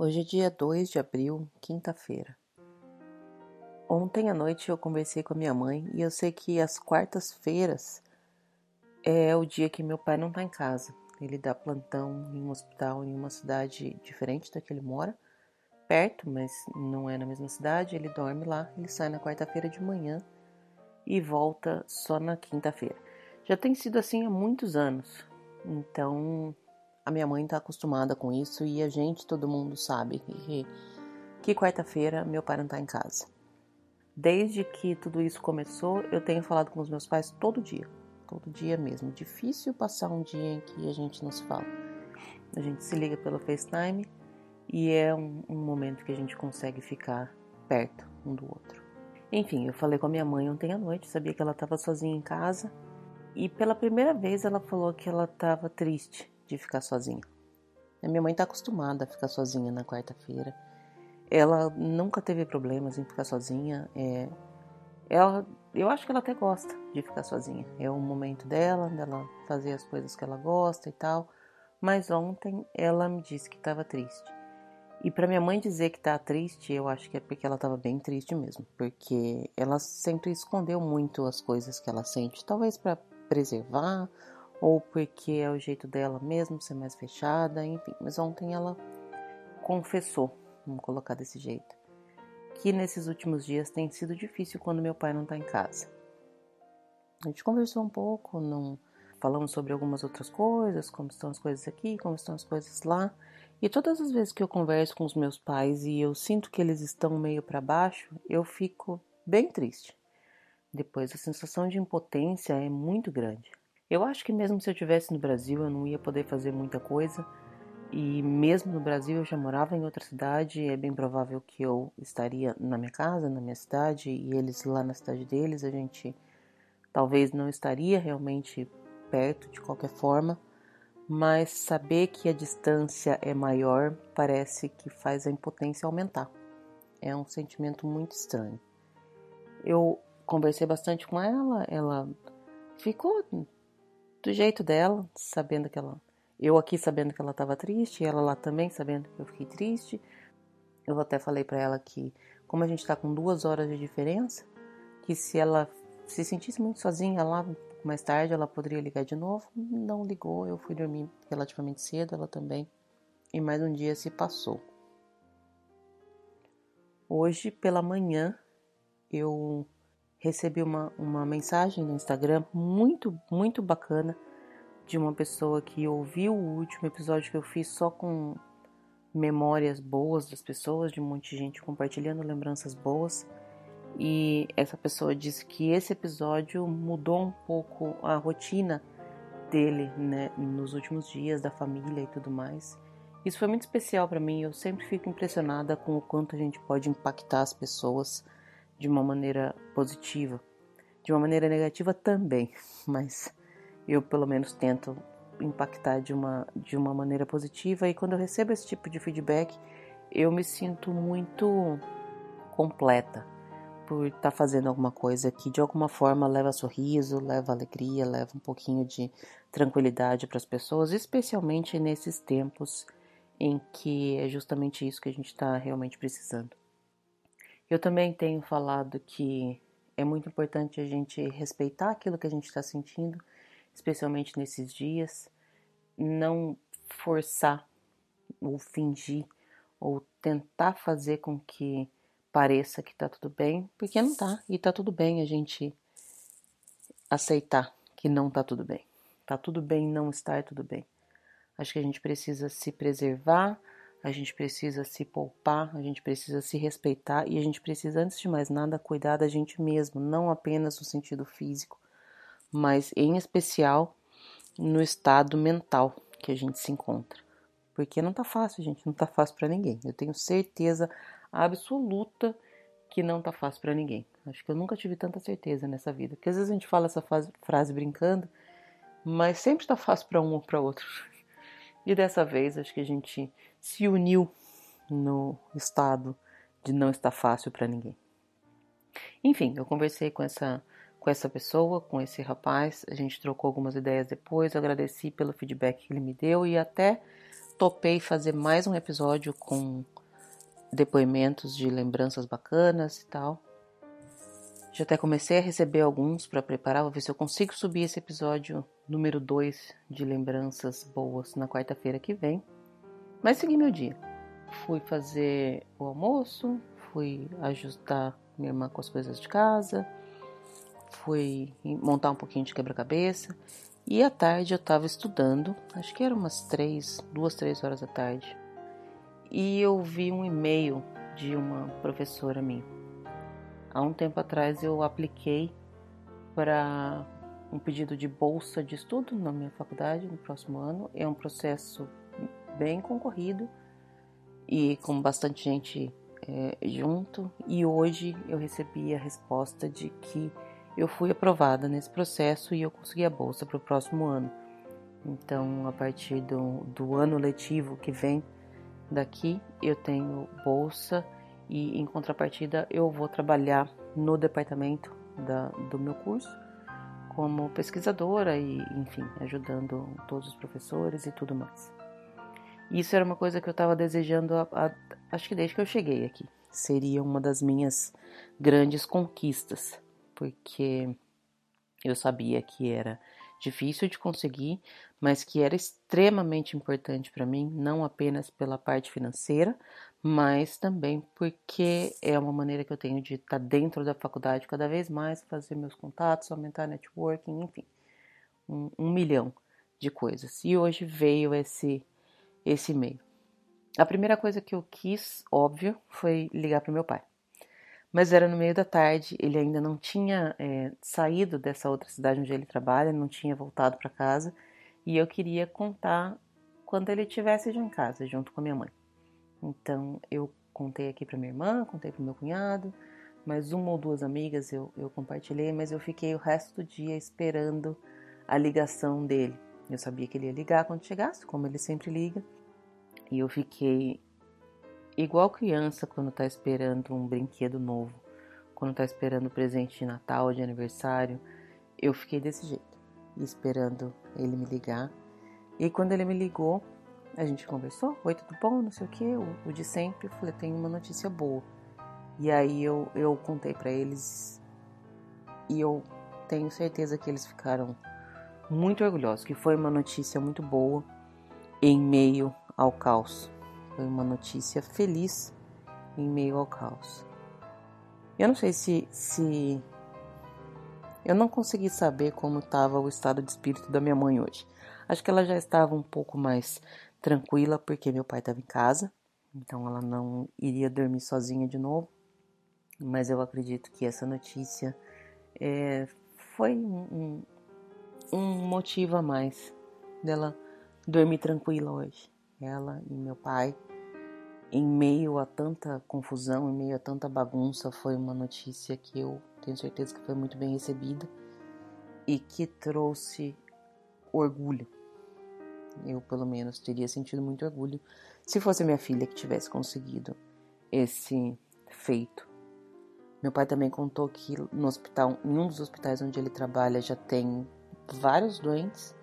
Hoje é dia 2 de abril, quinta-feira. Ontem à noite eu conversei com a minha mãe e eu sei que as quartas-feiras é o dia que meu pai não tá em casa. Ele dá plantão em um hospital em uma cidade diferente da que ele mora, perto, mas não é na mesma cidade. Ele dorme lá, ele sai na quarta-feira de manhã e volta só na quinta-feira. Já tem sido assim há muitos anos, então a minha mãe está acostumada com isso e a gente, todo mundo sabe que, que quarta-feira meu pai não está em casa. Desde que tudo isso começou, eu tenho falado com os meus pais todo dia, todo dia mesmo. Difícil passar um dia em que a gente não se fala. A gente se liga pelo FaceTime e é um, um momento que a gente consegue ficar perto um do outro. Enfim, eu falei com a minha mãe ontem à noite, sabia que ela estava sozinha em casa e pela primeira vez ela falou que ela estava triste de ficar sozinha. A minha mãe está acostumada a ficar sozinha na quarta-feira. Ela nunca teve problemas em ficar sozinha. É, ela, eu acho que ela até gosta de ficar sozinha. É o momento dela, dela fazer as coisas que ela gosta e tal. Mas ontem ela me disse que estava triste. E para minha mãe dizer que tá triste, eu acho que é porque ela estava bem triste mesmo, porque ela sempre escondeu muito as coisas que ela sente, talvez para preservar ou porque é o jeito dela mesmo ser mais fechada, enfim. Mas ontem ela confessou, vamos colocar desse jeito, que nesses últimos dias tem sido difícil quando meu pai não está em casa. A gente conversou um pouco, não falamos sobre algumas outras coisas, como estão as coisas aqui, como estão as coisas lá. E todas as vezes que eu converso com os meus pais e eu sinto que eles estão meio para baixo, eu fico bem triste. Depois a sensação de impotência é muito grande. Eu acho que mesmo se eu estivesse no Brasil, eu não ia poder fazer muita coisa. E mesmo no Brasil, eu já morava em outra cidade. É bem provável que eu estaria na minha casa, na minha cidade, e eles lá na cidade deles. A gente talvez não estaria realmente perto de qualquer forma, mas saber que a distância é maior parece que faz a impotência aumentar. É um sentimento muito estranho. Eu conversei bastante com ela, ela ficou do jeito dela, sabendo que ela. Eu aqui sabendo que ela estava triste, ela lá também sabendo que eu fiquei triste. Eu até falei para ela que, como a gente está com duas horas de diferença, que se ela se sentisse muito sozinha lá mais tarde, ela poderia ligar de novo. Não ligou, eu fui dormir relativamente cedo, ela também. E mais um dia se passou. Hoje pela manhã eu recebi uma, uma mensagem no Instagram muito, muito bacana de uma pessoa que ouviu o último episódio que eu fiz só com memórias boas das pessoas, de um monte de gente compartilhando lembranças boas. E essa pessoa disse que esse episódio mudou um pouco a rotina dele, né, nos últimos dias, da família e tudo mais. Isso foi muito especial para mim. Eu sempre fico impressionada com o quanto a gente pode impactar as pessoas de uma maneira positiva, de uma maneira negativa também, mas eu pelo menos tento impactar de uma, de uma maneira positiva e quando eu recebo esse tipo de feedback, eu me sinto muito completa por estar tá fazendo alguma coisa que de alguma forma leva sorriso, leva alegria, leva um pouquinho de tranquilidade para as pessoas, especialmente nesses tempos em que é justamente isso que a gente está realmente precisando. Eu também tenho falado que é muito importante a gente respeitar aquilo que a gente está sentindo, especialmente nesses dias, não forçar ou fingir ou tentar fazer com que pareça que tá tudo bem, porque não tá, e tá tudo bem a gente aceitar que não tá tudo bem. Tá tudo bem não estar tudo bem. Acho que a gente precisa se preservar, a gente precisa se poupar, a gente precisa se respeitar e a gente precisa, antes de mais nada, cuidar da gente mesmo, não apenas no sentido físico, mas em especial no estado mental que a gente se encontra. Porque não tá fácil, gente, não tá fácil para ninguém. Eu tenho certeza absoluta que não tá fácil para ninguém. Acho que eu nunca tive tanta certeza nessa vida. Porque às vezes a gente fala essa frase brincando, mas sempre tá fácil para um ou para outro. E dessa vez acho que a gente se uniu no estado de não estar fácil para ninguém. Enfim, eu conversei com essa com essa pessoa, com esse rapaz, a gente trocou algumas ideias depois, agradeci pelo feedback que ele me deu e até topei fazer mais um episódio com depoimentos de lembranças bacanas e tal. Já até comecei a receber alguns para preparar, vou ver se eu consigo subir esse episódio número 2 de lembranças boas na quarta-feira que vem. Mas segui meu dia. Fui fazer o almoço, fui ajustar minha irmã com as coisas de casa, fui montar um pouquinho de quebra-cabeça e à tarde eu estava estudando, acho que era umas três, duas, três horas da tarde, e eu vi um e-mail de uma professora minha. Há um tempo atrás eu apliquei para um pedido de bolsa de estudo na minha faculdade no próximo ano. É um processo bem concorrido e com bastante gente é, junto. E hoje eu recebi a resposta de que eu fui aprovada nesse processo e eu consegui a bolsa para o próximo ano. Então, a partir do, do ano letivo que vem daqui, eu tenho bolsa e, em contrapartida, eu vou trabalhar no departamento da, do meu curso como pesquisadora e, enfim, ajudando todos os professores e tudo mais. Isso era uma coisa que eu estava desejando, a, a, acho que desde que eu cheguei aqui. Seria uma das minhas grandes conquistas porque eu sabia que era difícil de conseguir, mas que era extremamente importante para mim, não apenas pela parte financeira, mas também porque é uma maneira que eu tenho de estar dentro da faculdade cada vez mais, fazer meus contatos, aumentar networking, enfim, um, um milhão de coisas. E hoje veio esse esse e-mail. A primeira coisa que eu quis, óbvio, foi ligar para meu pai. Mas era no meio da tarde, ele ainda não tinha é, saído dessa outra cidade onde ele trabalha, não tinha voltado para casa, e eu queria contar quando ele estivesse já em casa, junto com a minha mãe. Então eu contei aqui para minha irmã, contei para meu cunhado, mais uma ou duas amigas eu, eu compartilhei, mas eu fiquei o resto do dia esperando a ligação dele. Eu sabia que ele ia ligar quando chegasse, como ele sempre liga, e eu fiquei igual criança quando tá esperando um brinquedo novo, quando tá esperando presente de Natal, de aniversário, eu fiquei desse jeito, esperando ele me ligar. E quando ele me ligou, a gente conversou, oi, tudo bom, não sei o que, o, o, de sempre, eu falei, tenho uma notícia boa. E aí eu, eu contei para eles e eu tenho certeza que eles ficaram muito orgulhosos, que foi uma notícia muito boa em meio ao caos. Foi uma notícia feliz em meio ao caos. Eu não sei se, se eu não consegui saber como estava o estado de espírito da minha mãe hoje. Acho que ela já estava um pouco mais tranquila porque meu pai estava em casa, então ela não iria dormir sozinha de novo. Mas eu acredito que essa notícia é, foi um, um motivo a mais dela dormir tranquila hoje. Ela e meu pai em meio a tanta confusão, em meio a tanta bagunça, foi uma notícia que eu tenho certeza que foi muito bem recebida e que trouxe orgulho. Eu, pelo menos, teria sentido muito orgulho se fosse minha filha que tivesse conseguido esse feito. Meu pai também contou que no hospital, em um dos hospitais onde ele trabalha, já tem vários doentes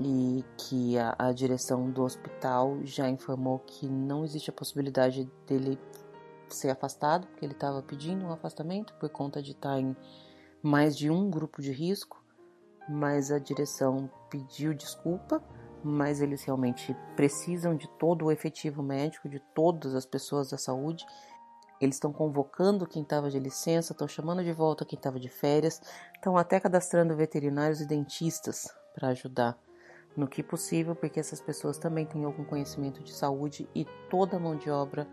e que a, a, direção do hospital já informou que não existe a possibilidade dele ser afastado, porque ele estava pedindo um afastamento por conta de estar em mais de um grupo de risco, mas a direção pediu desculpa, mas eles realmente precisam de todo o efetivo médico, de todas as pessoas da saúde. Eles estão convocando quem estava de licença, estão chamando de volta quem estava de férias, estão até cadastrando veterinários e dentistas para ajudar no que possível, porque essas pessoas também têm algum conhecimento de saúde e toda mão de obra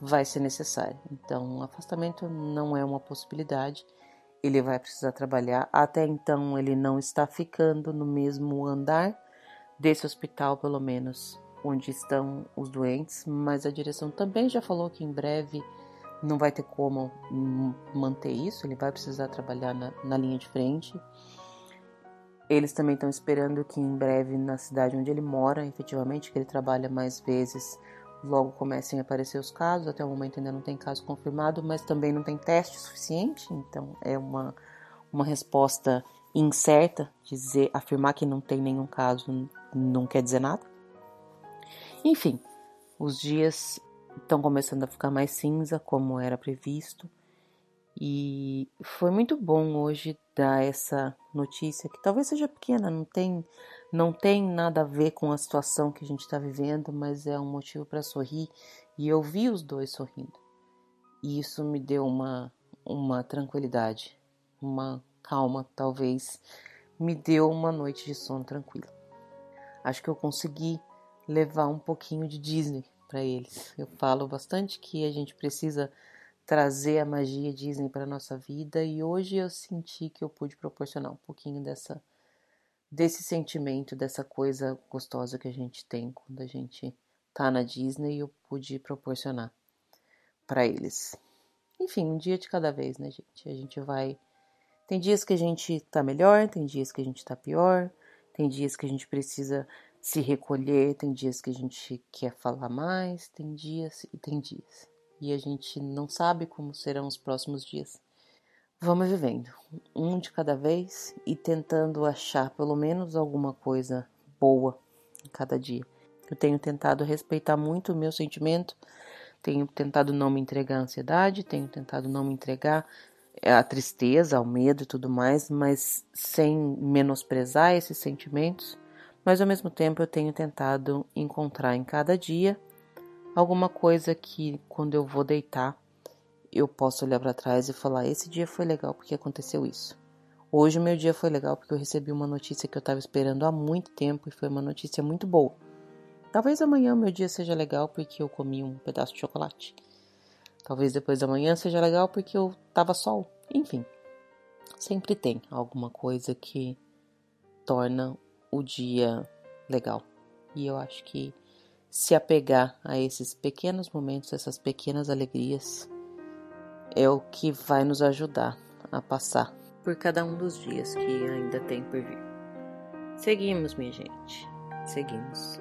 vai ser necessária. Então, um afastamento não é uma possibilidade. Ele vai precisar trabalhar. Até então, ele não está ficando no mesmo andar desse hospital, pelo menos, onde estão os doentes, mas a direção também já falou que em breve não vai ter como manter isso, ele vai precisar trabalhar na, na linha de frente. Eles também estão esperando que em breve, na cidade onde ele mora, efetivamente, que ele trabalha mais vezes, logo comecem a aparecer os casos. Até o momento ainda não tem caso confirmado, mas também não tem teste suficiente, então é uma, uma resposta incerta. Dizer, afirmar que não tem nenhum caso não quer dizer nada. Enfim, os dias estão começando a ficar mais cinza, como era previsto. E foi muito bom hoje dar essa notícia, que talvez seja pequena, não tem, não tem nada a ver com a situação que a gente está vivendo, mas é um motivo para sorrir. E eu vi os dois sorrindo. E isso me deu uma, uma tranquilidade, uma calma, talvez, me deu uma noite de sono tranquila. Acho que eu consegui levar um pouquinho de Disney para eles. Eu falo bastante que a gente precisa trazer a magia Disney para nossa vida e hoje eu senti que eu pude proporcionar um pouquinho dessa desse sentimento, dessa coisa gostosa que a gente tem quando a gente tá na Disney, eu pude proporcionar para eles. Enfim, um dia de cada vez, né, gente? A gente vai tem dias que a gente tá melhor, tem dias que a gente tá pior, tem dias que a gente precisa se recolher, tem dias que a gente quer falar mais, tem dias e tem dias e a gente não sabe como serão os próximos dias. Vamos vivendo, um de cada vez e tentando achar pelo menos alguma coisa boa em cada dia. Eu tenho tentado respeitar muito o meu sentimento, tenho tentado não me entregar à ansiedade, tenho tentado não me entregar à tristeza, ao medo e tudo mais, mas sem menosprezar esses sentimentos. Mas ao mesmo tempo eu tenho tentado encontrar em cada dia alguma coisa que quando eu vou deitar eu posso olhar para trás e falar: esse dia foi legal porque aconteceu isso. Hoje meu dia foi legal porque eu recebi uma notícia que eu estava esperando há muito tempo e foi uma notícia muito boa. Talvez amanhã meu dia seja legal porque eu comi um pedaço de chocolate. Talvez depois da manhã seja legal porque eu tava sol. Enfim, sempre tem alguma coisa que torna o dia legal. E eu acho que se apegar a esses pequenos momentos, essas pequenas alegrias, é o que vai nos ajudar a passar por cada um dos dias que ainda tem por vir. Seguimos, minha gente, seguimos.